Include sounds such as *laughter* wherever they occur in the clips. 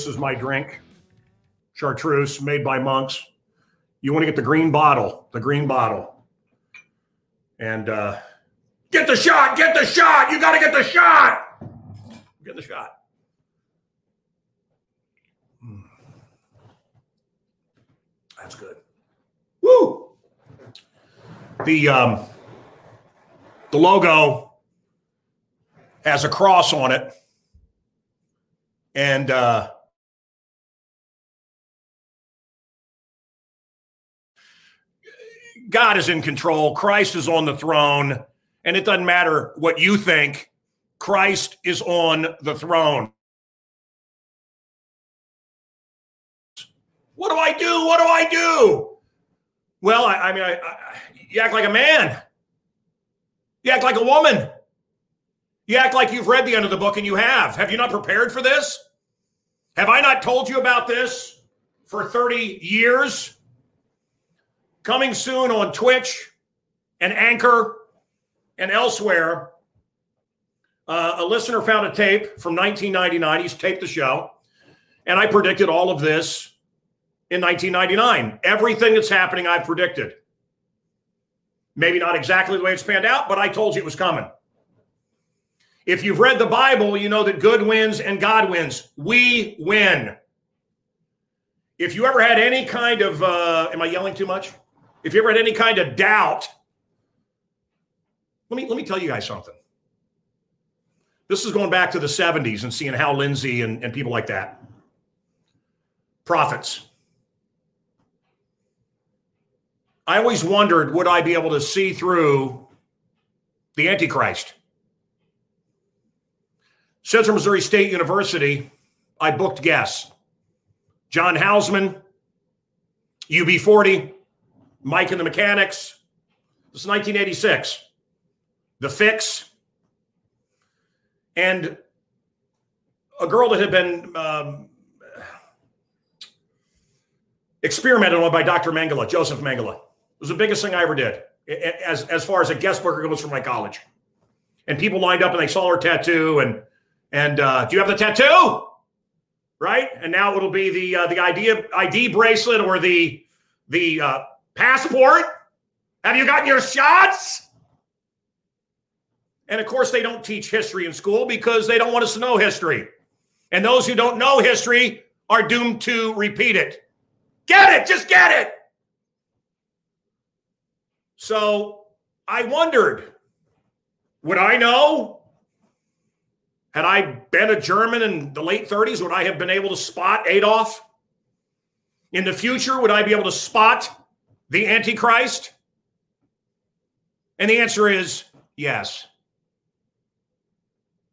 This is my drink, chartreuse made by monks. You want to get the green bottle, the green bottle. And uh, get the shot, get the shot. You got to get the shot. Get the shot. Mm. That's good. Woo! The um, the logo has a cross on it, and uh, God is in control. Christ is on the throne, and it doesn't matter what you think. Christ is on the throne. What do I do? What do I do? Well, I, I mean, I, I, you act like a man. You act like a woman. You act like you've read the end of the book, and you have. Have you not prepared for this? Have I not told you about this for 30 years? Coming soon on Twitch and Anchor and elsewhere. Uh, a listener found a tape from 1999. He's taped the show. And I predicted all of this in 1999. Everything that's happening, I predicted. Maybe not exactly the way it's panned out, but I told you it was coming. If you've read the Bible, you know that good wins and God wins. We win. If you ever had any kind of, uh, am I yelling too much? If you ever had any kind of doubt, let me let me tell you guys something. This is going back to the 70s and seeing how Lindsey and, and people like that. Prophets. I always wondered would I be able to see through the Antichrist? Central Missouri State University, I booked guests. John Houseman, UB40, Mike and the Mechanics. This is 1986. The Fixx. And a girl that had been um, experimented on by Dr. Mengele, Joseph Mengele. It was the biggest thing I ever did as, as far as a guest worker goes from my college. And people lined up and they saw her tattoo and and uh, do you have the tattoo? Right? And now it'll be the uh, the ID ID bracelet or the the uh, passport? Have you gotten your shots? And of course, they don't teach history in school because they don't want us to know history. And those who don't know history are doomed to repeat it. Get it, just get it. So I wondered would I know? Had I been a German in the late 30s, would I have been able to spot Adolf? In the future, would I be able to spot the Antichrist? And the answer is yes.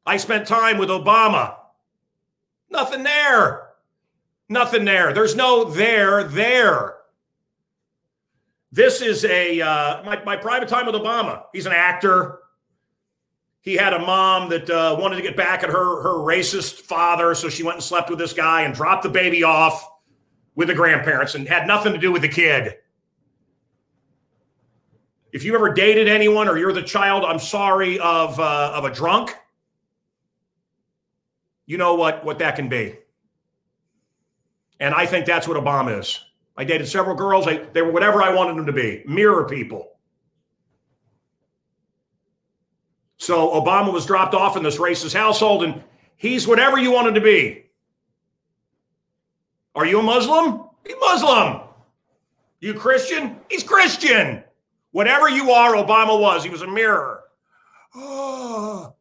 I spent time with Obama. Nothing there. Nothing there. There's no there there. This is a uh, my, my private time with Obama. He's an actor. He had a mom that uh, wanted to get back at her her racist father, so she went and slept with this guy and dropped the baby off with the grandparents and had nothing to do with the kid. If you ever dated anyone or you're the child, I'm sorry, of, uh, of a drunk, you know what, what that can be. And I think that's what Obama is. I dated several girls. I, they were whatever I wanted them to be mirror people. So Obama was dropped off in this racist household, and he's whatever you wanted to be. Are you a Muslim? He's Muslim. You Christian? He's Christian. Whatever you are, Obama was. He was a mirror. *gasps* Why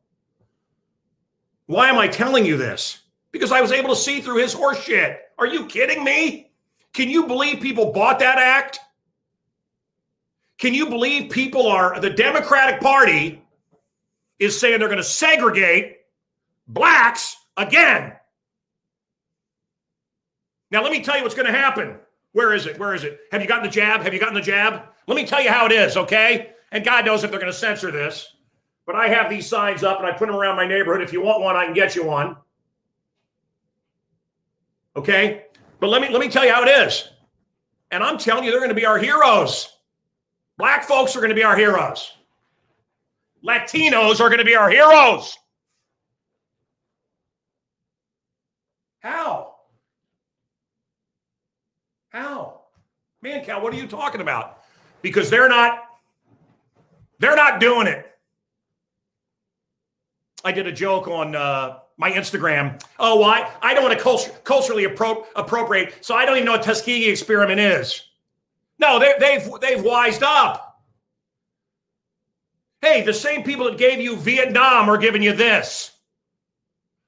am I telling you this? Because I was able to see through his horseshit. Are you kidding me? Can you believe people bought that act? Can you believe people are, the Democratic Party is saying they're going to segregate blacks again? Now, let me tell you what's going to happen. Where is it? Where is it? Have you gotten the jab? Have you gotten the jab? Let me tell you how it is, okay? And God knows if they're going to censor this. But I have these signs up and I put them around my neighborhood. If you want one, I can get you one. Okay? But let me let me tell you how it is. And I'm telling you, they're going to be our heroes. Black folks are going to be our heroes. Latinos are going to be our heroes. How? How? Mancow, what are you talking about? Because they're not they're not doing it. I did a joke on uh, my Instagram. Oh, why? I don't want to culture, culturally appro- appropriate, so I don't even know what Tuskegee experiment is. No, they, they've they've wised up. Hey, the same people that gave you Vietnam are giving you this.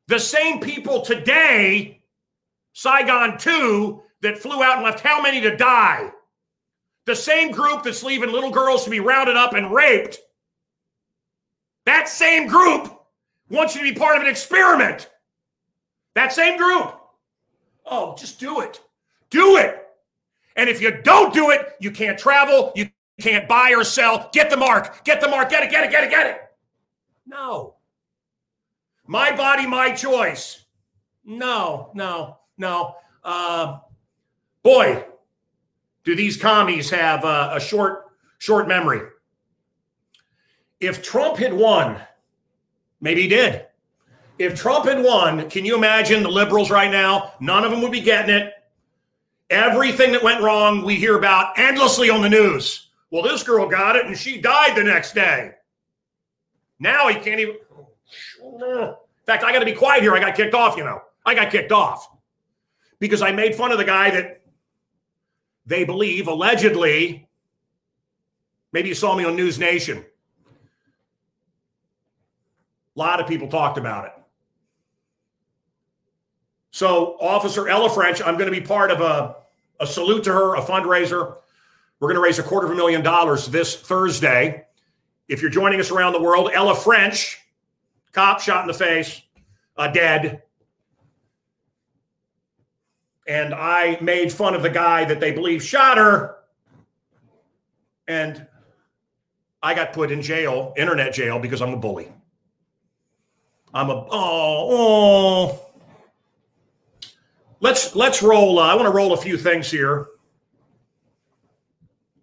The same people today, Saigon 2, that flew out and left how many to die? The same group that's leaving little girls to be rounded up and raped. That same group wants you to be part of an experiment. That same group. Oh, just do it. Do it. And if you don't do it, you can't travel, you can't buy or sell. Get the mark. Get the mark. Get it, get it, get it, get it. No. My body, my choice. No, no, no. Uh, boy, do these commies have uh, a short, short memory. If Trump had won, maybe he did. If Trump had won, can you imagine the liberals right now? None of them would be getting it. Everything that went wrong, we hear about endlessly on the news. Well, this girl got it and she died the next day. Now he can't even. In fact, I got to be quiet here. I got kicked off, you know. I got kicked off because I made fun of the guy that they believe allegedly. Maybe you saw me on News Nation. A lot of people talked about it. So, Officer Ella French, I'm going to be part of a, a salute to her, a fundraiser. We're going to raise a quarter of a million dollars this Thursday. If you're joining us around the world, Ella French, cop shot in the face, uh, dead. And I made fun of the guy that they believe shot her. And I got put in jail, internet jail, because I'm a bully. I'm a oh oh. Let's let's roll. Uh, I want to roll a few things here.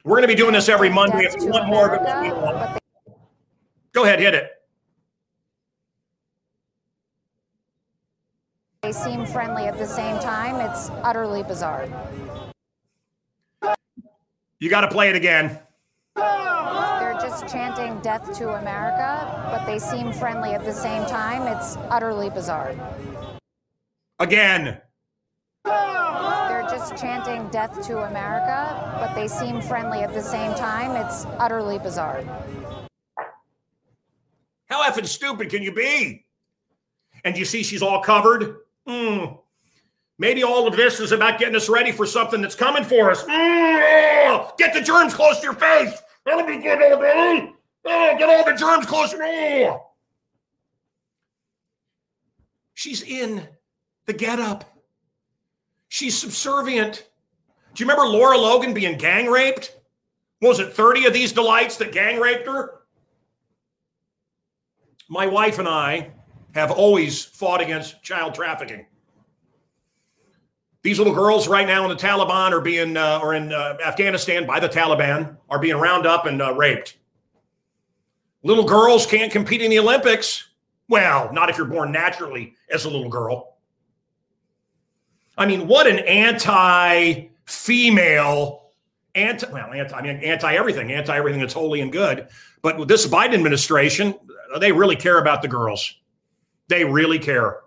We're going to be doing this every Monday. Want more, go ahead, hit it. They seem friendly at the same time. It's utterly bizarre. You got to play it again. They're just chanting death to America, but they seem friendly at the same time. It's utterly bizarre. Again. They're just chanting death to America, but they seem friendly at the same time. It's utterly bizarre. How effing stupid can you be? And you see she's all covered? Mm. Maybe all of this is about getting us ready for something that's coming for us. Mm. Get the germs close to your face. That'll be good, old buddy. Oh, get all the germs closer. Oh. She's in the getup. She's subservient. Do you remember Lara Logan being gang raped? What was it 30 of these delights that gang raped her? My wife and I have always fought against child trafficking. These little girls right now in the Taliban are being, uh, or in uh, Afghanistan by the Taliban, are being round up and uh, raped. Little girls can't compete in the Olympics. Well, not if you're born naturally as a little girl. I mean, what an anti female, anti, well, anti, I mean, anti everything, anti everything that's holy and good. But with this Biden administration, they really care about the girls. They really care.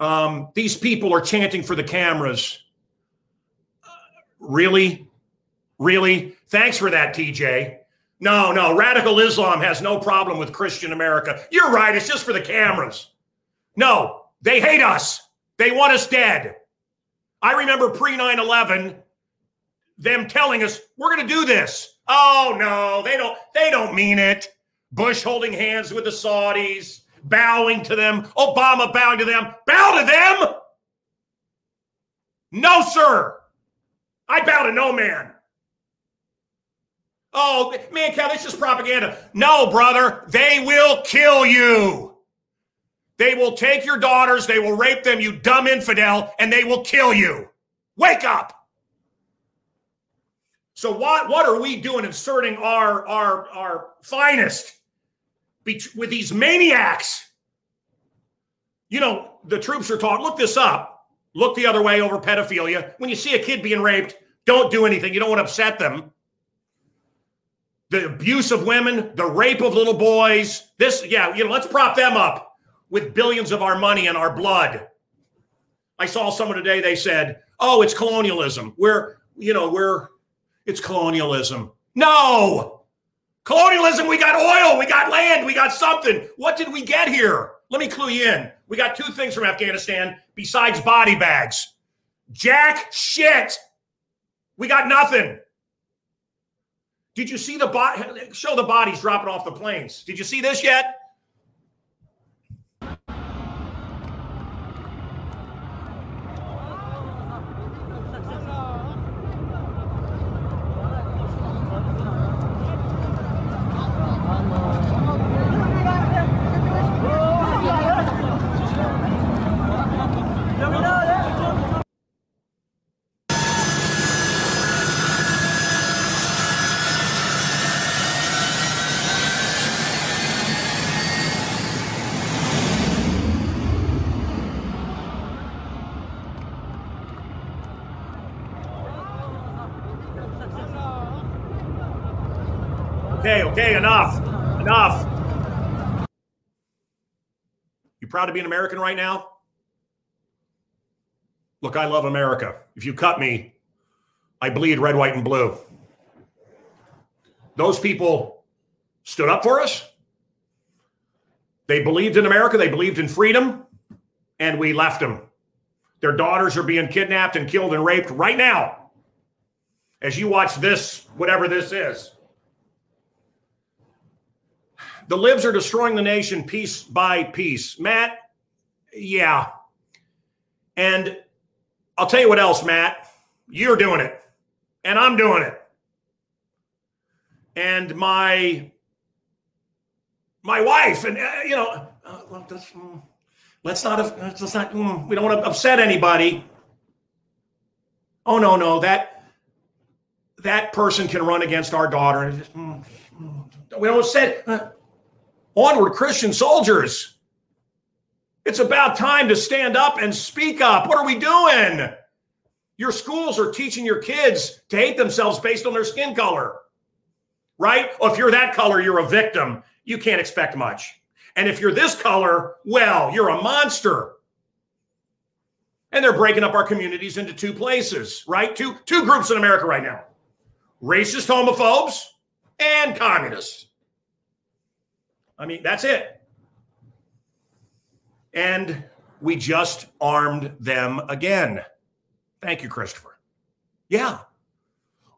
Um, these people are chanting for the cameras. really? Really? Thanks for that, TJ. No, no, radical Islam has no problem with Christian America. You're right. It's just for the cameras. No, they hate us. They want us dead. I remember pre 9 11 them telling us we're going to do this. Oh no, they don't they don't mean it. Bush holding hands with the Saudis bowing to them, Obama bowing to them. Bow to them? No, sir. I bow to no man. Oh, Mancow, this is propaganda. No, brother, they will kill you. They will take your daughters, they will rape them, you dumb infidel, and they will kill you. Wake up. So what, what are we doing inserting our, our, our finest with these maniacs. You know, the troops are taught look this up, look the other way over pedophilia. When you see a kid being raped, don't do anything. You don't want to upset them. The abuse of women, the rape of little boys. This, yeah, you know, let's prop them up with billions of our money and our blood. I saw someone today, they said, oh, it's colonialism. We're, you know, we're, it's colonialism. No, colonialism, we got oil, we got land, we got something. What did we get here? Let me clue you in. We got two things from Afghanistan besides body bags. Jack shit. We got nothing. Did you see the body? Show the bodies dropping off the planes. Did you see this yet? Okay, enough. Enough. You proud to be an American right now? Look, I love America. If you cut me, I bleed red, white, and blue. Those people stood up for us. They believed in America, they believed in freedom, and we left them. Their daughters are being kidnapped and killed and raped right now. As you watch this, whatever this is. The libs are destroying the nation piece by piece. Matt, yeah. And I'll tell you what else, Matt. You're doing it, and I'm doing it. And my my wife, and uh, you know, uh, well, mm, let's not let's not. Mm, we don't want to upset anybody. Oh no, no, that that person can run against our daughter. Just, mm, mm, we don't say. Onward, Christian soldiers. It's about time to stand up and speak up. What are we doing? Your schools are teaching your kids to hate themselves based on their skin color, right? Well, if you're that color, you're a victim. You can't expect much. And if you're this color, well, you're a monster. And they're breaking up our communities into two places, right? Two, two groups in America right now racist homophobes and communists. I mean, that's it. And we just armed them again. Thank you, Christopher. Yeah.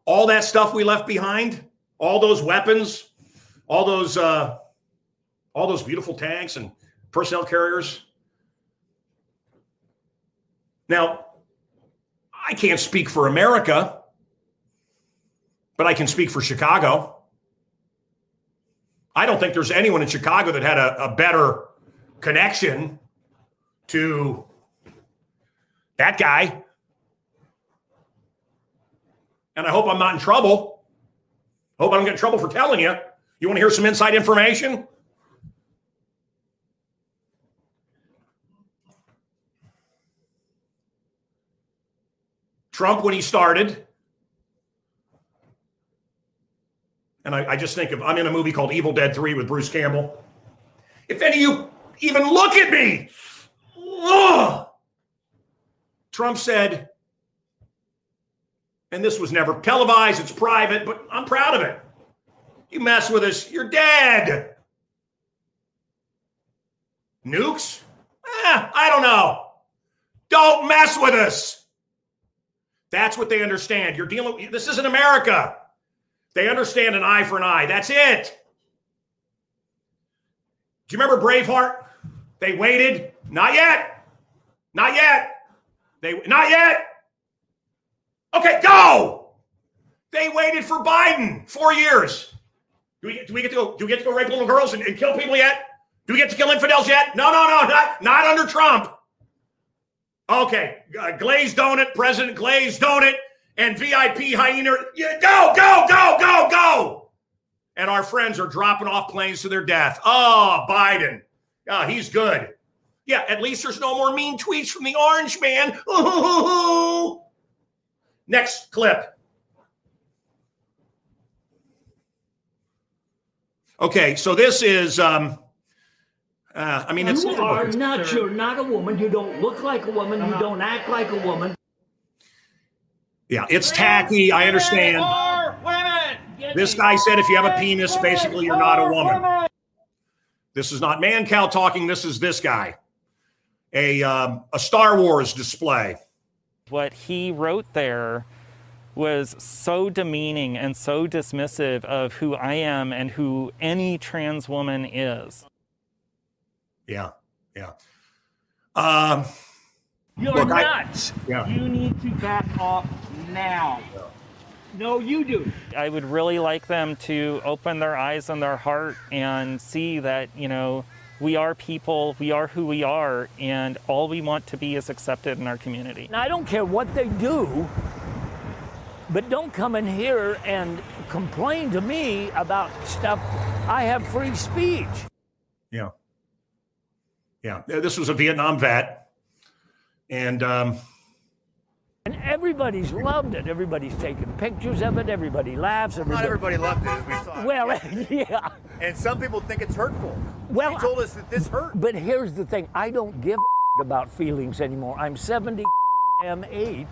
All that stuff we left behind, all those weapons, all those uh all those beautiful tanks and personnel carriers. Now, I can't speak for America, but I can speak for Chicago. I don't think there's anyone in Chicago that had a, a better connection to that guy. And I hope I'm not in trouble. Hope I don't get in trouble for telling you. You want to hear some inside information? Trump, when he started, And I, I, just think of I'm in a movie called Evil Dead 3 with Bruce Campbell. If any of you even look at me, ugh, Trump said, and this was never televised, it's private, but I'm proud of it. You mess with us, you're dead. Nukes? Eh, I don't know. Don't mess with us. That's what they understand. You're dealing this isn't America. They understand an eye for an eye. That's it. Do you remember Braveheart? They waited. Not yet. Not yet. They not yet. Okay, go. They waited for Biden four years. Do we, do we get to go? Do we get to go rape little girls and, and kill people yet? Do we get to kill infidels yet? No, no, no, not not under Trump. Okay, uh, glazed donut, President glazed donut and VIP hyena. Go, go, go, go, go. And our friends are dropping off planes to their death. Oh, Biden. Oh, he's good. Yeah, at least there's no more mean tweets from the orange man. Ooh. *laughs* Next clip. Okay, so this is um uh, I mean, it's you are not. You're not a woman. You don't look like a woman. You don't act like a woman. Yeah, it's tacky. I understand. This guy said if you have a penis, basically you're not a woman. This is not Mancow talking. This is this guy. A um, a Star Wars display. What he wrote there was so demeaning and so dismissive of who I am and who any trans woman is. Yeah, yeah. Um, You're look, nuts. I, yeah. You need to back off now. No, you do. I would really like them to open their eyes and their heart and see that, you know, we are people, we are who we are, and all we want to be is accepted in our community. Now, I don't care what they do, but don't come in here and complain to me about stuff. I have free speech. Yeah. Yeah. This was a Vietnam vet. And, um, and everybody's loved it. Everybody's taking pictures of it. Everybody laughs. Everybody... Not everybody loved it, as we saw. Well, *laughs* yeah. And some people think it's hurtful. Well, he told us that this hurt. But here's the thing: I don't give *laughs* about feelings anymore. I'm 70 *laughs* am age.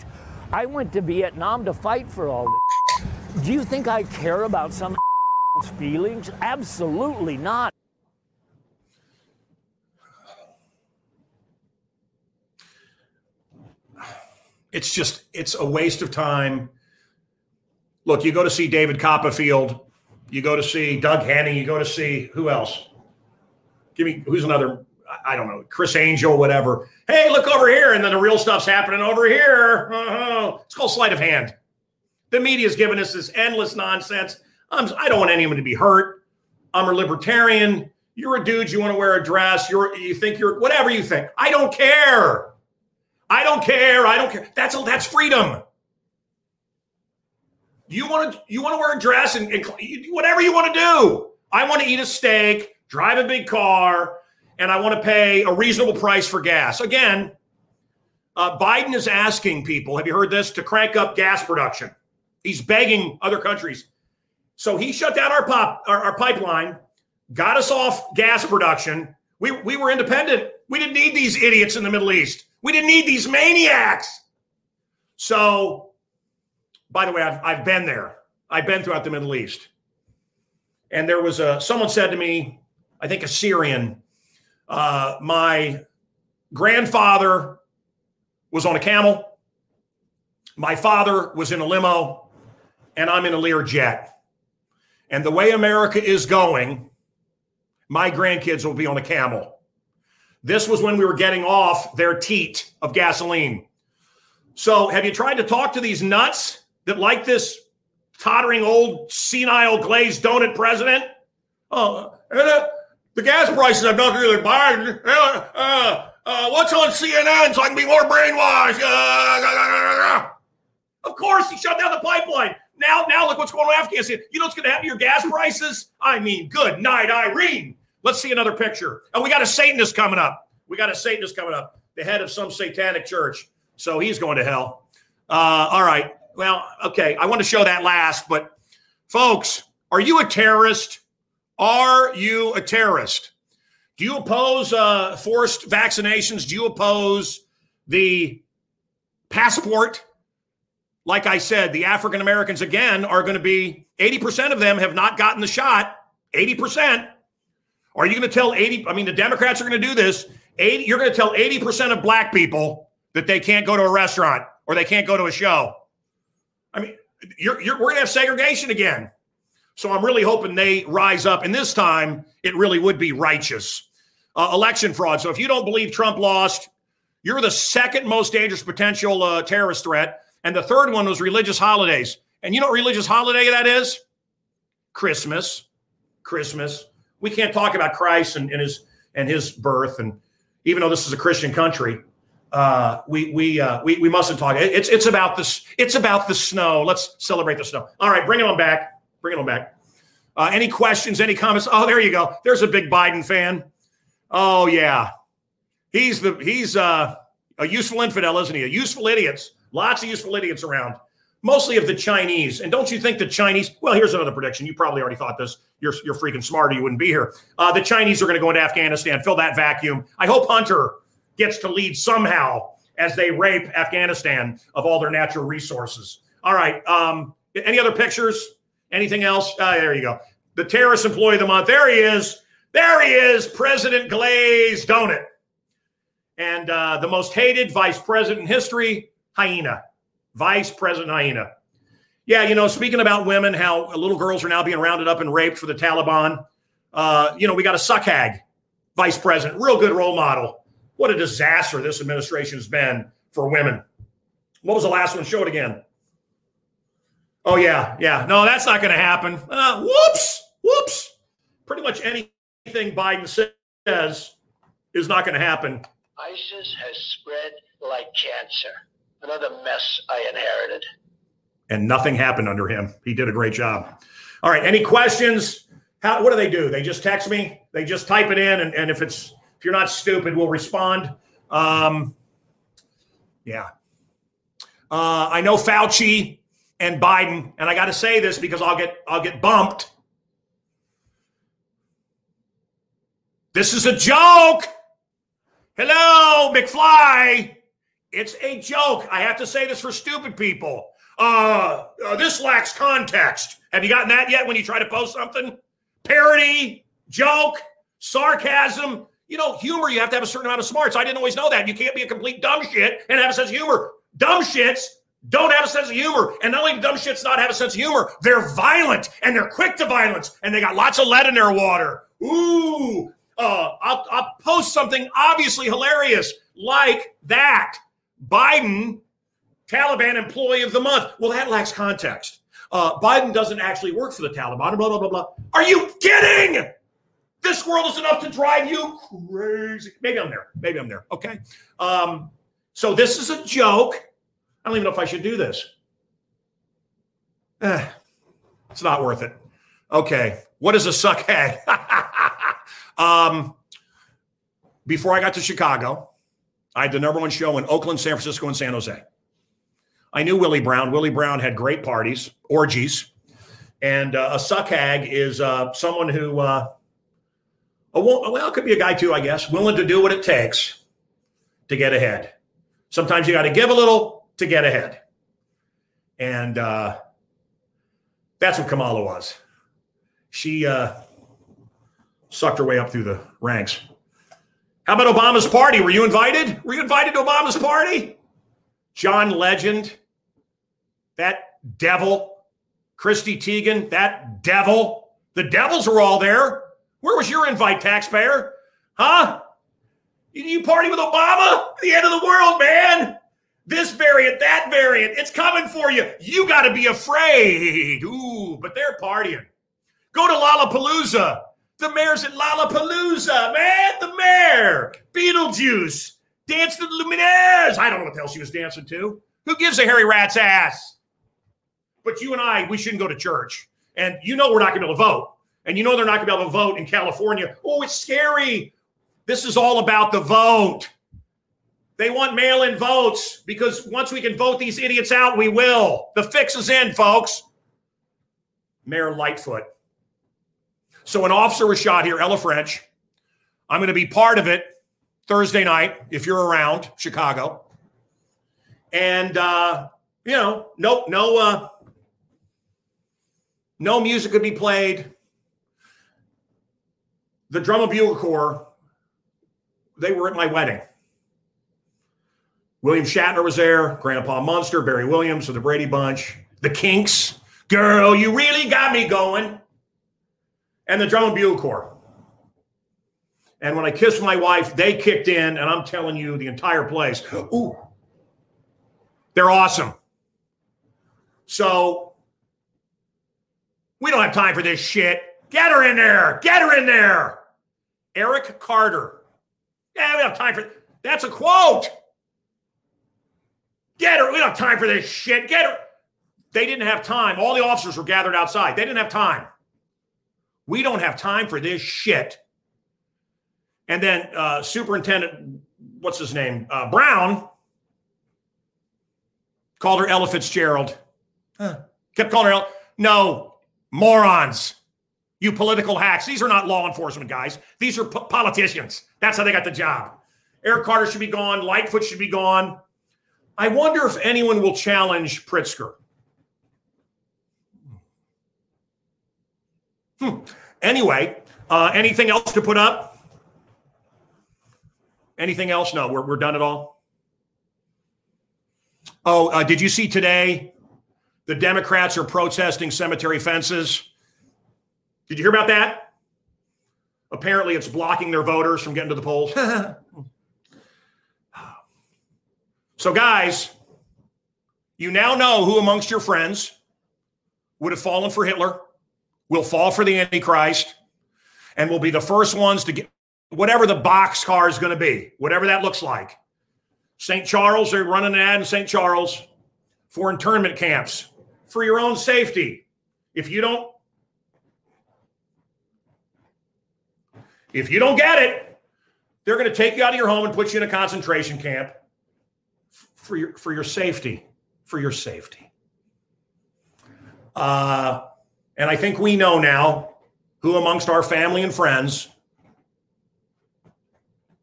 I went to Vietnam to fight for all this. Do you think I care about some feelings? Absolutely not. It's just it's a waste of time. Look, you go to see David Copperfield, you go to see Doug Henning, you go to see who else? Give me who's another I don't know, Criss Angel, whatever. Hey, look over here, and then the real stuff's happening over here. Uh-huh. It's called sleight of hand. The media's giving us this endless nonsense. I'm, I don't want anyone to be hurt. I'm a libertarian. You're a dude. You want to wear a dress. You're you think you're whatever you think. I don't care. I don't care. I don't care. That's all. that's freedom. You want to you want to wear a dress and, and whatever you want to do. I want to eat a steak, drive a big car, and I want to pay a reasonable price for gas. Again, uh, Biden is asking people. Have you heard this? To crank up gas production. He's begging other countries. So he shut down our pop our, our pipeline, got us off gas production. We we were independent. We didn't need these idiots in the Middle East. We didn't need these maniacs. So, by the way, I've, I've been there. I've been throughout the Middle East. And there was a, someone said to me, I think a Syrian, uh, my grandfather was on a camel. My father was in a limo, and I'm in a Lear jet. And the way America is going, my grandkids will be on a camel. This was when we were getting off their teat of gasoline. So, have you tried to talk to these nuts that like this tottering old senile glazed donut president? Oh, uh, the gas prices have nothing to do with Biden. Uh, uh, uh, what's on CNN so I can be more brainwashed? Uh, of course, he shut down the pipeline. Now, now look what's going on in Afghanistan. You know what's going to happen to your gas prices? I mean, good night, Irene. Let's see another picture. Oh, we got a Satanist coming up. We got a Satanist coming up, the head of some satanic church. So he's going to hell. Uh, all right. Well, okay. I want to show that last, but folks, are you a terrorist? Are you a terrorist? Do you oppose uh, forced vaccinations? Do you oppose the passport? Like I said, the African Americans, again, are going to be 80% of them have not gotten the shot. 80%. Are you going to tell 80? I mean, the Democrats are going to do this. 80, you're going to tell 80% of black people that they can't go to a restaurant or they can't go to a show. I mean, you're, you're, we're going to have segregation again. So I'm really hoping they rise up. And this time, it really would be righteous. Uh, election fraud. So if you don't believe Trump lost, you're the second most dangerous potential uh, terrorist threat. And the third one was religious holidays. And you know what religious holiday that is? Christmas. Christmas we can't talk about Christ and, and his and his birth. And even though this is a Christian country, uh, we we, uh, we we mustn't talk. It's it's about this. It's about the snow. Let's celebrate the snow. All right, bring on back. Bring on back. Uh, any questions? Any comments? Oh, there you go. There's a big Biden fan. Oh yeah, He's the he's uh, a useful infidel, isn't he? A useful idiots. Lots of useful idiots around. Mostly of the Chinese. And don't you think the Chinese? Well, here's another prediction. You probably already thought this. You're you're freaking smarter. You wouldn't be here. Uh, the Chinese are going to go into Afghanistan, fill that vacuum. I hope Hunter gets to lead somehow as they rape Afghanistan of all their natural resources. All right. Um, any other pictures? Anything else? Uh, there you go. The terrorist employee of the month. There he is. There he is, President Glaze Donut. And uh, the most hated vice president in history, Hyena. Vice President Hyena. Yeah, you know, speaking about women, how little girls are now being rounded up and raped for the Taliban. Uh, you know, we got a suck hag vice president, real good role model. What a disaster this administration has been for women. What was the last one? Show it again. Oh, yeah, yeah. No, that's not going to happen. Uh, whoops, whoops. Pretty much anything Biden says is not going to happen. ISIS has spread like cancer. Another mess I inherited. And nothing happened under him. He did a great job. All right. Any questions? How, what do they do? They just text me. They just type it in, and, and if it's if you're not stupid, we'll respond. Um, yeah. Uh, I know Fauci and Biden, and I got to say this because I'll get I'll get bumped. This is a joke. Hello, McFly. It's a joke. I have to say this for stupid people. Uh, uh, this lacks context. Have you gotten that yet when you try to post something? Parody, joke, sarcasm. You know, humor, you have to have a certain amount of smarts. I didn't always know that. You can't be a complete dumb shit and have a sense of humor. Dumb shits don't have a sense of humor. And not only do dumb shits not have a sense of humor, they're violent and they're quick to violence and they got lots of lead in their water. Ooh, uh, I'll, I'll post something obviously hilarious like that. Biden, Taliban employee of the month. Well, that lacks context. Uh, Biden doesn't actually work for the Taliban, blah, blah, blah, blah. Are you kidding? This world is enough to drive you crazy. Maybe I'm there. Maybe I'm there. Okay. Um, so this is a joke. I don't even know if I should do this. Eh, it's not worth it. Okay. What is a suck hag? *laughs* um, before I got to Chicago, I had the number one show in Oakland, San Francisco, and San Jose. I knew Willie Brown. Willie Brown had great parties, orgies. And uh, a suck hag is uh, someone who, uh, well, it could be a guy too, I guess, willing to do what it takes to get ahead. Sometimes you got to give a little to get ahead. And uh, that's what Kamala was. She uh, sucked her way up through the ranks. How about Obama's party? Were you invited? Were you invited to Obama's party? John Legend, that devil. Chrissy Teigen, that devil. The devils were all there. Where was your invite, taxpayer? Huh? You party with Obama? The end of the world, man. This variant, that variant, it's coming for you. You got to be afraid. Ooh, but they're partying. Go to Lollapalooza. The mayor's at Lollapalooza, man. The mayor. Beetlejuice. Dance the Lumineers. I don't know what the hell she was dancing to. Who gives a hairy rat's ass? But you and I, we shouldn't go to church. And you know we're not going to be able to vote. And you know they're not going to be able to vote in California. Oh, it's scary. This is all about the vote. They want mail in votes because once we can vote these idiots out, we will. The fix is in, folks. Mayor Lightfoot. So an officer was shot here, Ella French. I'm going to be part of it Thursday night if you're around Chicago. And uh, you know, no, no, uh, no music could be played. The drum and bugle corps, they were at my wedding. William Shatner was there, Grandpa Munster, Barry Williams of the Brady Bunch, the Kinks. Girl, you really got me going and the drum and bugle corps. And when I kissed my wife, they kicked in, and I'm telling you, the entire place, *gasps* ooh, they're awesome. So we don't have time for this shit. Get her in there. Get her in there. Eric Carter. Yeah, we don't have time for that's a quote. Get her. We don't have time for this shit. Get her. They didn't have time. All the officers were gathered outside. They didn't have time. We don't have time for this shit. And then uh, Superintendent what's his name? Uh, Brown called her Ella Fitzgerald. Huh. Kept calling her Ella. No, morons. You political hacks. These are not law enforcement guys. These are po- politicians. That's how they got the job. Eric Carter should be gone. Lightfoot should be gone. I wonder if anyone will challenge Pritzker. Hmm. Anyway, uh, anything else to put up? Anything else? No, we're, we're done at all. Oh, uh, did you see today? The Democrats are protesting cemetery fences. Did you hear about that? Apparently, it's blocking their voters from getting to the polls. *laughs* so, guys, you now know who amongst your friends would have fallen for Hitler, will fall for the Antichrist, and will be the first ones to get whatever the box car is going to be, whatever that looks like. St. Charles, they're running an ad in St. Charles for internment camps for your own safety. If you don't if you don't get it, they're going to take you out of your home and put you in a concentration camp for your for your safety, for your safety. Uh, and I think we know now who amongst our family and friends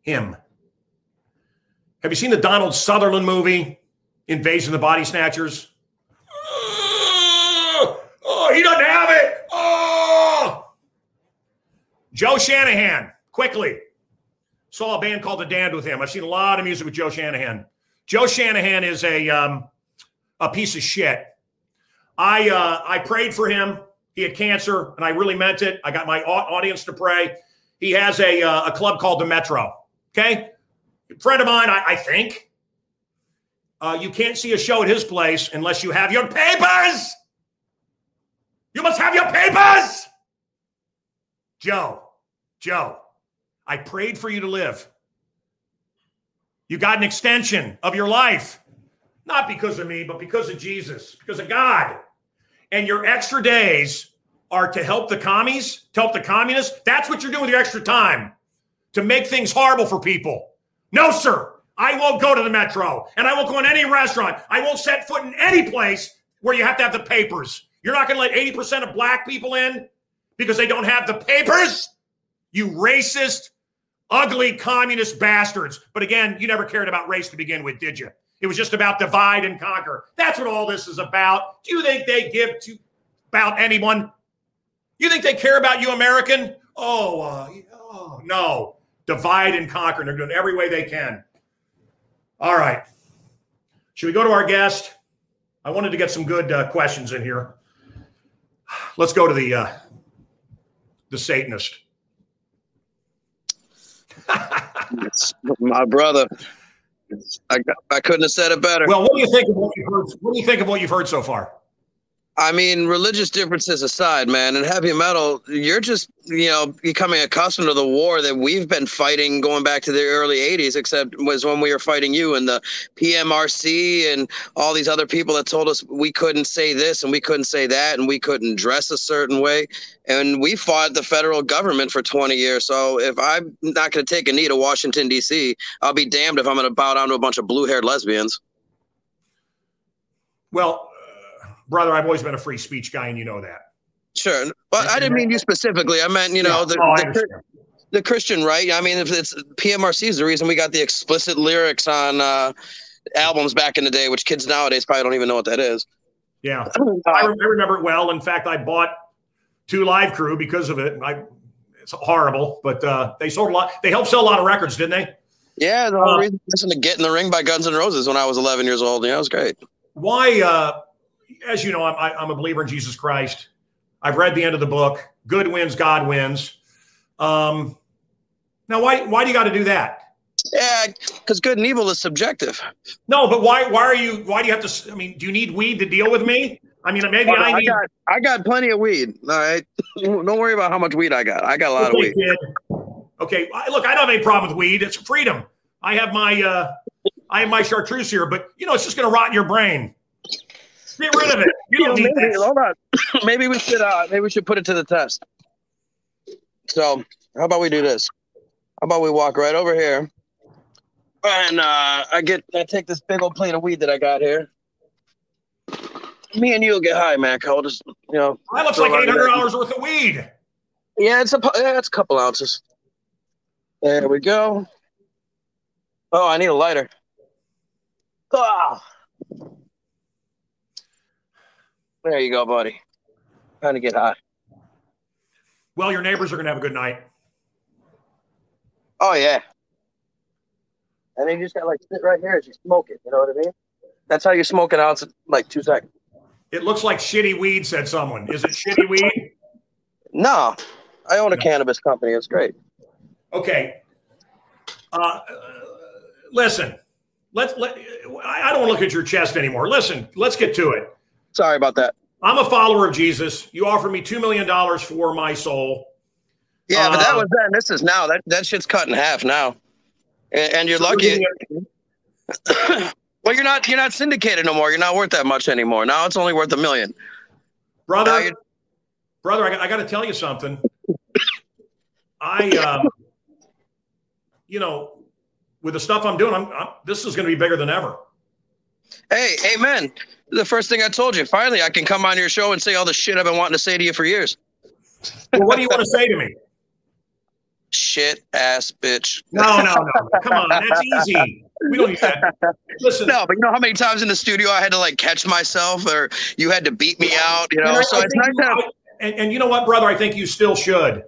him. Have you seen the Donald Sutherland movie, Invasion of the Body Snatchers? *laughs* Oh, he doesn't have it. Oh. Joe Shanahan, quickly. Saw a band called The Damned with him. I've seen a lot of music with Joe Shanahan. Joe Shanahan is a um, a piece of shit. I uh, I prayed for him. He had cancer, and I really meant it. I got my audience to pray. He has a uh, a club called the Metro. Okay, friend of mine, I, I think. Uh, you can't see a show at his place unless you have your papers. You must have your papers. Joe, Joe, I prayed for you to live. You got an extension of your life, not because of me, but because of Jesus, because of God. And your extra days are to help the commies, to help the communists. That's what you're doing with your extra time to make things horrible for people. No, sir. I won't go to the metro and I won't go in any restaurant. I won't set foot in any place where you have to have the papers. You're not going to let 80% of black people in because they don't have the papers? You racist, ugly communist bastards. But again, you never cared about race to begin with, did you? It was just about divide and conquer. That's what all this is about. Do you think they give to about anyone? You think they care about you, American? Oh, uh, oh no divide and conquer. And they're doing every way they can. All right. Should we go to our guest? I wanted to get some good uh, questions in here. Let's go to the uh, the Satanist. *laughs* my brother. I, I couldn't have said it better. Well, what do you think of what you've heard? What do you think of what you've heard so far? I mean, religious differences aside, man, and heavy metal, you're just, you know, becoming accustomed to the war that we've been fighting going back to the early 80s, except was when we were fighting you and the PMRC and all these other people that told us we couldn't say this and we couldn't say that and we couldn't dress a certain way. And we fought the federal government for 20 years. So if I'm not going to take a knee to Washington, D.C., I'll be damned if I'm going to bow down to a bunch of blue haired lesbians. Well, brother, I've always been a free speech guy, and you know that. Sure, but I didn't mean you specifically. I meant you know yeah. the, oh, the, the, Christian right. I mean, if it's PMRC is the reason we got the explicit lyrics on uh, albums back in the day, which kids nowadays probably don't even know what that is. Yeah, *laughs* I, remember it well. In fact, I bought 2 Live Crew because of it. I, it's horrible, but uh, they sold a lot. They helped sell a lot of records, didn't they? Yeah, the whole uh, reason to Get in the Ring by Guns N' Roses when I was 11 years old. Yeah, it was great. Why? As you know, I'm, I'm a believer in Jesus Christ. I've read the end of the book. Good wins, God wins. Um, now, why why do you got to do that? Yeah, because good and evil is subjective. No, but why why are you why do you have to? I mean, do you need weed to deal with me? I mean, maybe I need. I got, I got plenty of weed. All right, *laughs* don't worry about how much weed I got. I got a lot okay, of weed. Kid. Okay, look, I don't have any problem with weed. It's freedom. I have my uh, I have my chartreuse here, but you know, it's just going to rot in your brain. Get rid of it. You don't *laughs* need maybe, Hold on. *coughs* maybe we should uh maybe we should put it to the test. So how about we do this? How about we walk right over here? and uh, I get I take this big old plate of weed that I got here. Me and you'll get high, man. I'll just you know. That looks like eight hundred dollars worth of weed. Yeah, it's a yeah, it's a couple ounces. There we go. Oh, I need a lighter. Ah. There you go, buddy. Trying to get high. Well, your neighbors are gonna have a good night. Oh yeah. And then you just got like sit right here as you smoke it. You know what I mean? That's how you smoke it out in like two seconds. It looks like shitty weed, said someone. Is it shitty weed? No, I own a cannabis company. It's great. Okay. Uh, listen, let's let. I don't to look at your chest anymore. Listen, let's get to it. Sorry about that. I'm a follower of Jesus. You offered me two million dollars for my soul. Yeah, but that was then. This is now. That that shit's cut in half now, and, and you're So lucky. you're *coughs* well, you're not. You're not syndicated no more. You're not worth that much anymore. Now it's only worth a million. Brother, brother, I got, I got to tell you something. I, uh, *coughs* you know, with the stuff I'm doing, I'm, I'm this is going to be bigger than ever. Hey, amen. The first thing I told you. Finally, I can come on your show and say all the shit I've been wanting to say to you for years. Well, what do you want to say to me? Shit ass bitch. No, no, no. Come on, that's easy. We don't need that. Listen, No, but you know how many times in the studio I had to like catch myself, or you had to beat me out. You know, And so I it's nice to have. And, and you know what, brother? I think you still should.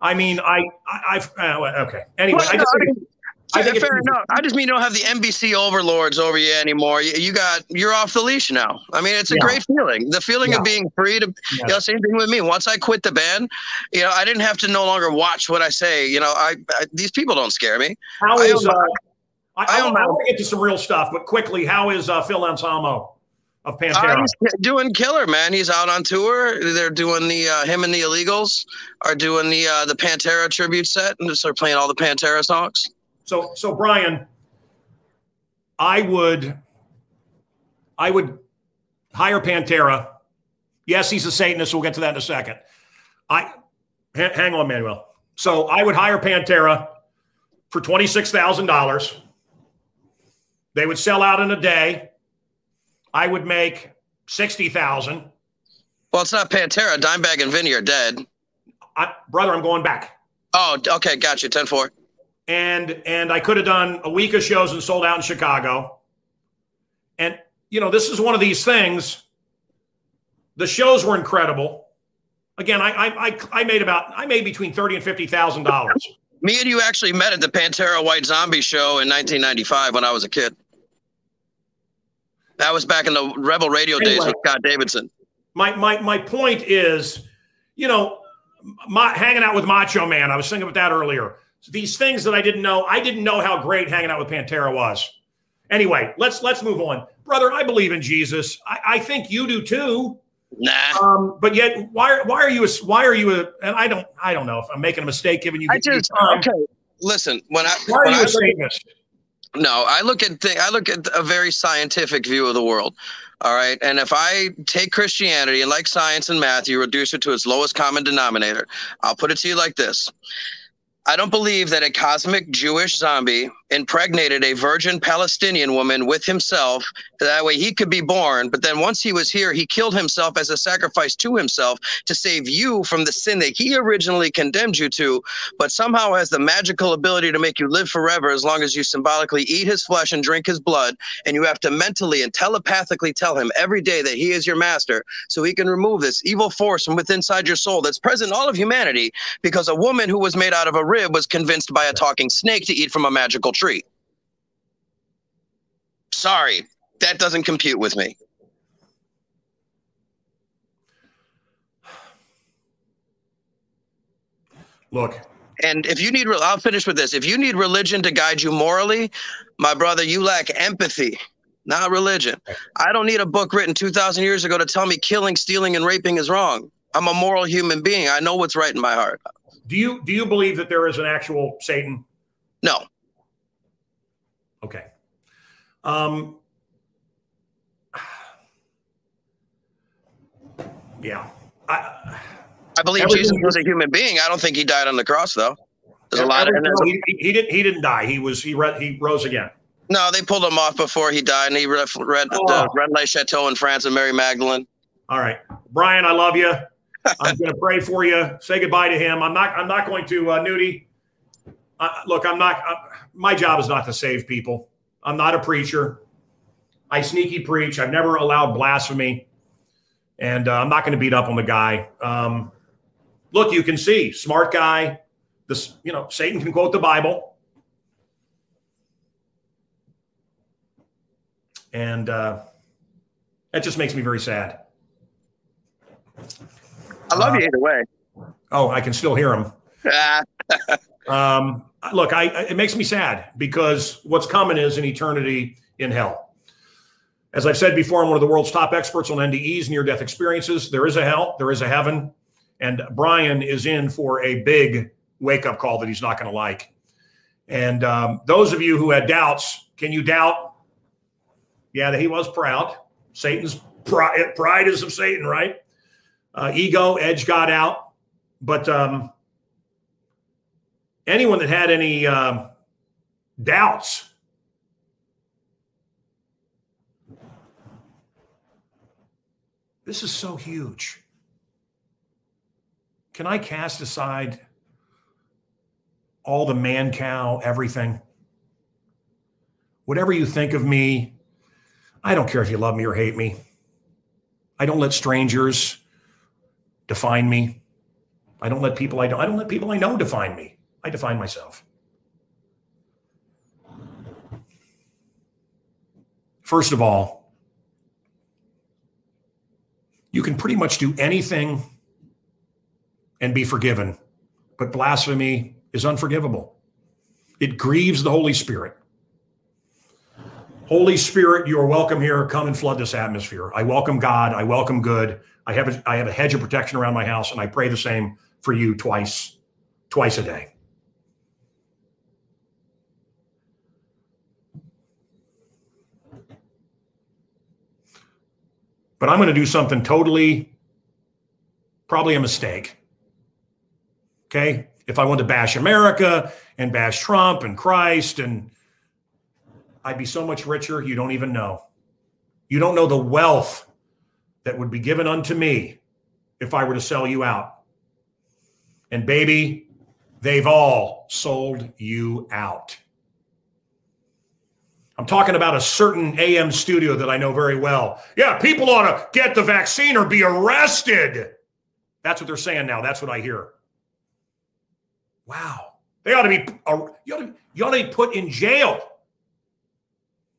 I mean, I, I, I've uh, okay. Anyway, Well, I no, just I mean, I think fair enough. I just mean you don't have the NBC overlords over you anymore. You, you got you're off the leash now. I mean, it's a Yeah. great feeling. The feeling Yeah. of being free to, Yeah. you know, same thing with me. Once I quit the band, you know, I didn't have to no longer watch what I say. You know, I, I these people don't scare me. How I is? own Uh, I, I I, own I want to get to some real stuff, but quickly, how is uh, Phil Anselmo of Uh, Pantera? he's doing killer, man. He's out on tour. They're doing the uh, him and the Illegals are doing the uh, the Pantera tribute set, and just they're playing all the Pantera songs. So, so Brian, I would, I would hire Pantera. Yes, he's a Satanist. We'll get to that in a second. I hang on, Manuel. So I would hire Pantera for twenty six thousand dollars. They would sell out in a day. I would make sixty thousand. Well, it's not Pantera. Dimebag and Vinny are dead. I, brother, I'm going back. Oh, okay, got you. Ten four. And and I could have done a week of shows and sold out in Chicago. And you know, this is one of these things. The shows were incredible. Again, I I I, I made about I made between thirty and fifty thousand dollars. *laughs* Me and you actually met at the Pantera White Zombie show in 1995 when I was a kid. That was back in the Rebel Radio days with Scott Davidson. My my my point is, you know, my, hanging out with Macho Man. I was thinking about that earlier. These things that I didn't know. I didn't know how great hanging out with Pantera was. Anyway, let's let's move on, brother. I believe in Jesus. I, I think you do too. Nah. Um, but yet, why why are you a, why are you a? And I don't I don't know if I'm making a mistake giving you. I your just time. okay. Listen, when I Why are you I a look Satanist? No, I look at th- I look at a very scientific view of the world. All right, and if I take Christianity and like science and math, you reduce it to its lowest common denominator. I'll put it to you like this: I don't believe that a cosmic Jewish zombie impregnated a virgin Palestinian woman with himself. That way he could be born. But then once he was here, he killed himself as a sacrifice to himself to save you from the sin that he originally condemned you to, but somehow has the magical ability to make you live forever as long as you symbolically eat his flesh and drink his blood. And you have to mentally and telepathically tell him every day that he is your master so he can remove this evil force from within inside your soul that's present in all of humanity because a woman who was made out of a rib was convinced by a talking snake to eat from a magical tree. Sorry, that doesn't compute with me. Look, And if you need, I'll finish with this. If you need religion to guide you morally, my brother, you lack empathy, not religion. I don't need a book written 2,000 years ago to tell me killing, stealing, and raping is wrong. I'm a moral human being. I know what's right in my heart. do you do you believe that there is an actual Satan? No, Okay. Um. Yeah. I, I believe Jesus was a human being. I don't think he died on the cross, though. There's a lot of. and there's a- he, he didn't. He didn't die. He was. He re, he rose again. no, they pulled him off before he died, and he read, read Oh. the Rennes-le-Château in France and Mary Magdalene. All right, Brian, I love you. *laughs* I'm going to pray for you. Say goodbye to him. I'm not. I'm not going to uh, Nudie. Uh, look, I'm not. My job is not to save people. I'm not a preacher. I sneaky preach. I've never allowed blasphemy, and uh, I'm not going to beat up on the guy. Um, look, you can see, smart guy. This, you know, Satan can quote the Bible, and uh, that just makes me very sad. I love Uh, you either way. Oh, I can still hear him. *laughs* Um, look, I, I- it makes me sad because what's coming is an eternity in hell. As I've said before, I'm one of the world's top experts on NDEs, near death experiences. There is a hell, there is a heaven, and Brian is in for a big wake up call that he's not going to like. And um, those of you who had doubts, can you doubt? Yeah, that he was proud. Satan's pride, pride is of Satan, right? Uh, ego, edge got out. But um, anyone that had any um, doubts. This is so huge. Can i cast aside all the Mancow everything? Whatever you think of me i don't care if you love me or hate me. I don't let strangers define me. I don't let people i don't i don't let people i know define me I define myself. First of all, you can pretty much do anything and be forgiven, but blasphemy is unforgivable. It grieves the Holy Spirit. Holy Spirit, you are welcome here. Come and flood this atmosphere. I welcome God. I welcome good. I have a, I have a hedge of protection around my house, and I pray the same for you twice, twice a day. But I'm going to do something totally, probably a mistake. Okay. If I want to bash America and bash Trump and Christ, and I'd be so much richer, you don't even know. You don't know the wealth that would be given unto me if I were to sell you out. And baby, they've all sold you out. I'm talking about a certain AM studio that I know very well. Yeah, people ought to get the vaccine or be arrested. That's what they're saying now. That's what I hear. Wow. They ought to be uh, you ought to, you ought to be put in jail.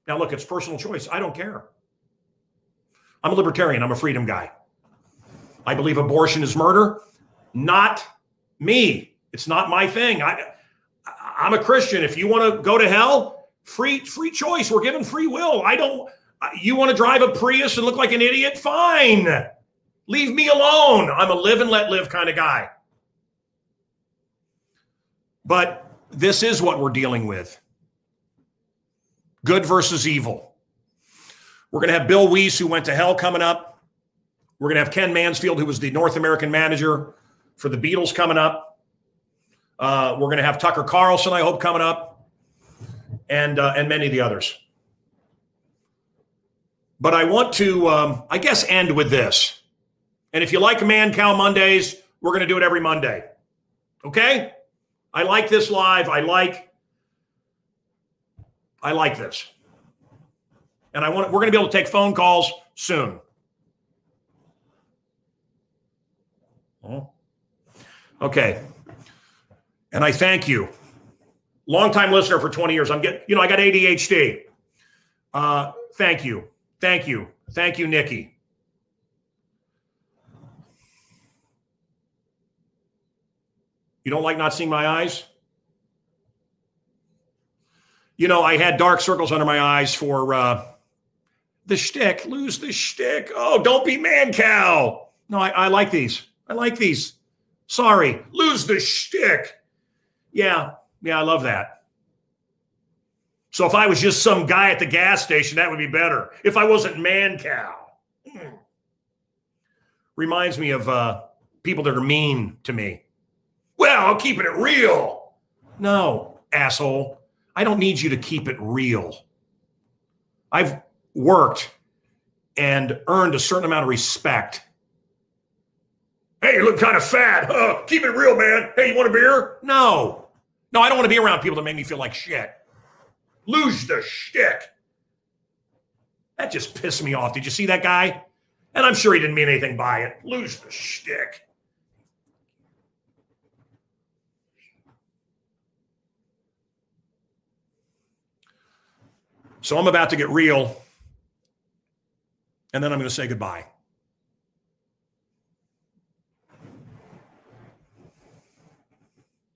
Now look, it's personal choice. I don't care. I'm a libertarian. I'm a freedom guy. I believe abortion is murder. Not me. It's not my thing. I I'm a Christian. If you want to go to hell, free free choice. We're given free will. I don't you want to drive a prius and look like an idiot? Fine. Leave me alone. I'm a live and let live kind of guy. But this is what we're dealing with. Good versus evil. We're going to have Bill Wiese who went to hell coming up. We're going to have ken mansfield who was the north american manager for the beatles coming up. Uh, we're going to have tucker carlson i hope coming up and uh, and many of the others. But I want to, um, I guess, end with this. And if you like Mancow Mondays, we're going to do it every Monday. Okay? I like this live. I like, I like this. And I want, we're going to be able to take phone calls soon. Oh. Okay. And I thank you longtime listener for 20 years. I'm getting, you know, I got ADHD. Uh, thank you. Thank you. Thank you, Nikki. You don't like not seeing my eyes? You know, I had dark circles under my eyes for uh, the shtick. Lose the shtick. Oh, don't be Mancow. No, I, I like these. I like these. Sorry, lose the shtick. Yeah, yeah, I love that. So if I was just some guy at the gas station, that would be better. If I wasn't Mancow. Hmm. Reminds me of uh, people that are mean to me. Well, I'm keeping it real. No, asshole. I don't need you to keep it real. I've worked and earned a certain amount of respect. Hey, you look kind of fat. Huh? Keep it real, man. Hey, you want a beer? No. No, I don't want to be around people that make me feel like shit. Lose the shtick. That just pissed me off. Did you see that guy? And I'm sure he didn't mean anything by it. Lose the shtick. So I'm about to get real, and then I'm going to say goodbye.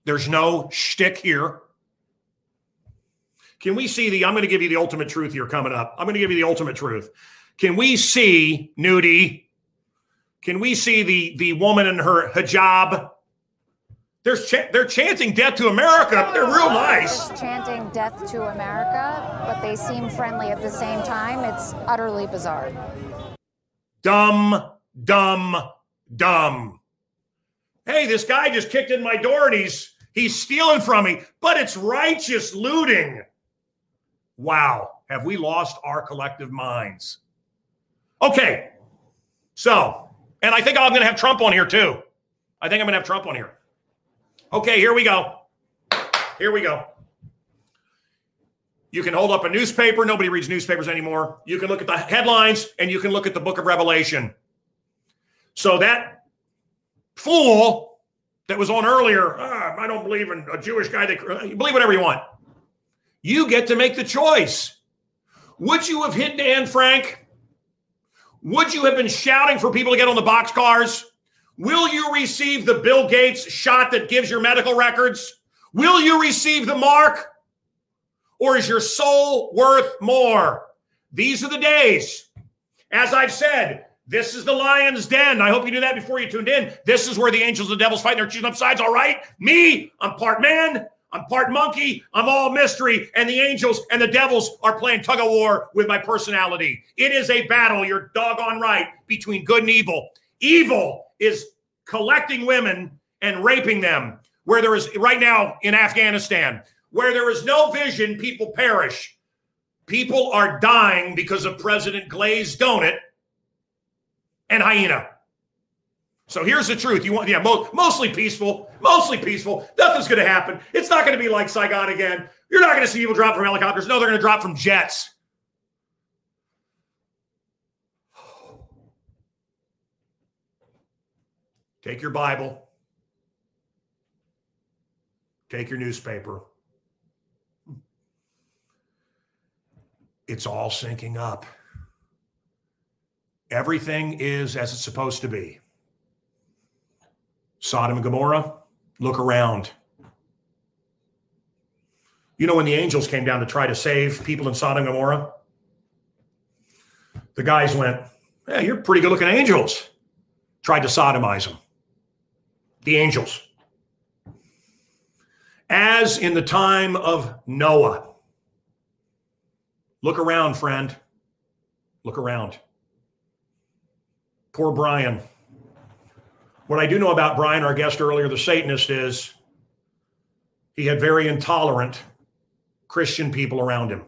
There's no shtick here. Can we see the? I'm going to give you the ultimate truth here coming up. I'm going to give you the ultimate truth. Can we see nudie? Can we see the the woman in her hijab? They're ch- they're chanting death to America. But they're real nice. They're chanting death to America, but they seem friendly at the same time. It's utterly bizarre. Dumb, dumb, dumb. Hey, this guy just kicked in my door and he's he's stealing from me, but it's righteous looting. Wow, have we lost our collective minds? Okay, so, and I think I'm going to have Trump on here too. I think I'm going to have Trump on here. Okay, here we go. Here we go. You can hold up a newspaper. Nobody reads newspapers anymore. You can look at the headlines and you can look at the book of Revelation. So that fool that was on earlier, ah, I don't believe in a Jewish guy that you believe whatever you want. You get to make the choice. Would you have hit Anne Frank? Would you have been shouting for people to get on the boxcars? Will you receive the Bill Gates shot that gives your medical records? Will you receive the mark? Or is your soul worth more? These are the days. As I've said, this is the lion's den. I hope you knew that before you tuned in. This is where the angels and the devils fight. They're choosing up sides. All right. Me, I'm part man. I'm part monkey. I'm all mystery. And the angels and the devils are playing tug of war with my personality. It is a battle, you're doggone right, between good and evil. Evil is collecting women and raping them, where there is right now in Afghanistan, where there is no vision, people perish. People are dying because of President Glazed Donut and Hyena. So here's the truth. You want, yeah, mo- mostly peaceful, mostly peaceful. Nothing's going to happen. It's not going to be like Saigon again. You're not going to see people drop from helicopters. No, they're going to drop from jets. Take your Bible, take your newspaper. It's all syncing up. Everything is as it's supposed to be. Sodom and Gomorrah, look around. You know, when the angels came down to try to save people in Sodom and Gomorrah, the guys went, Yeah, you're pretty good looking angels. Tried to sodomize them. The angels. As in the time of Noah. Look around, friend. Look around. Poor Brian. What I do know about Brian, our guest earlier, the Satanist, is he had very intolerant Christian people around him.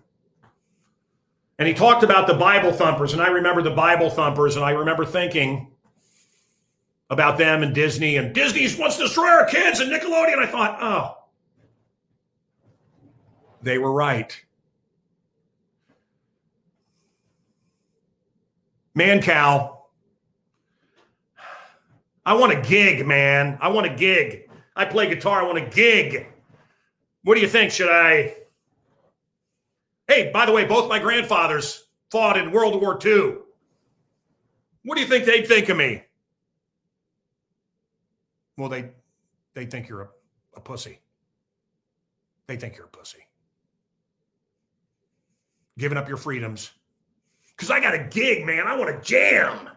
And he talked about the Bible thumpers. And I remember the Bible thumpers, and I remember thinking about them and Disney. And Disney wants to destroy our kids and Nickelodeon. I thought, oh, they were right. Mancow I want a gig, man. I want a gig. I play guitar. I want a gig. What do you think? Should I? Hey, by the way, both my grandfathers fought in World War II. What do you think they'd think of me? Well, they they think you're a, a pussy. They think you're a pussy. Giving up your freedoms. Because I got a gig, man. I want to jam.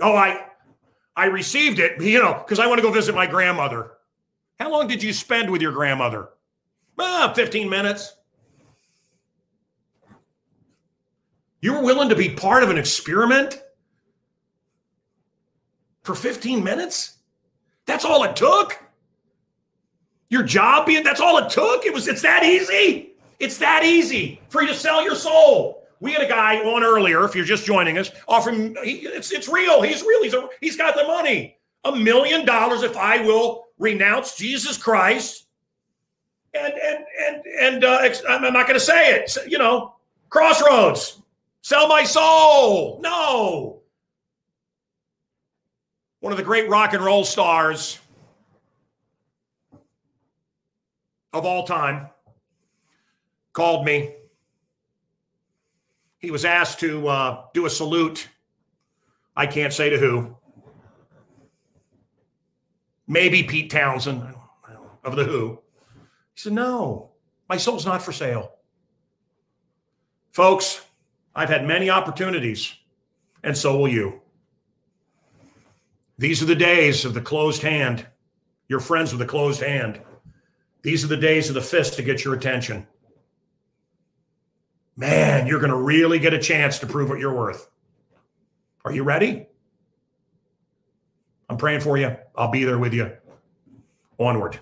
Oh, I I received it, you know, because I want to go visit my grandmother. How long did you spend with your grandmother? Ah, 15 minutes. You were willing to be part of an experiment for 15 minutes? That's all it took? Your job being that's all it took. It was it's that easy. It's that easy for you to sell your soul. We had a guy on earlier, if you're just joining us, offering he, it's it's real. He's real. He's a, he's got the money. A million dollars if I will renounce Jesus Christ. And and and and uh, I'm not going to say it. You know, crossroads. Sell my soul. No. One of the great rock and roll stars of all time called me. He was asked to uh, do a salute. I can't say to who. Maybe Pete Townshend of the Who. He said, No, my soul's not for sale. Folks, I've had many opportunities, and so will you. These are the days of the closed hand. Your friends with a closed hand. These are the days of the fist to get your attention. Man, you're going to really get a chance to prove what you're worth. Are you ready? I'm praying for you. I'll be there with you. Onward.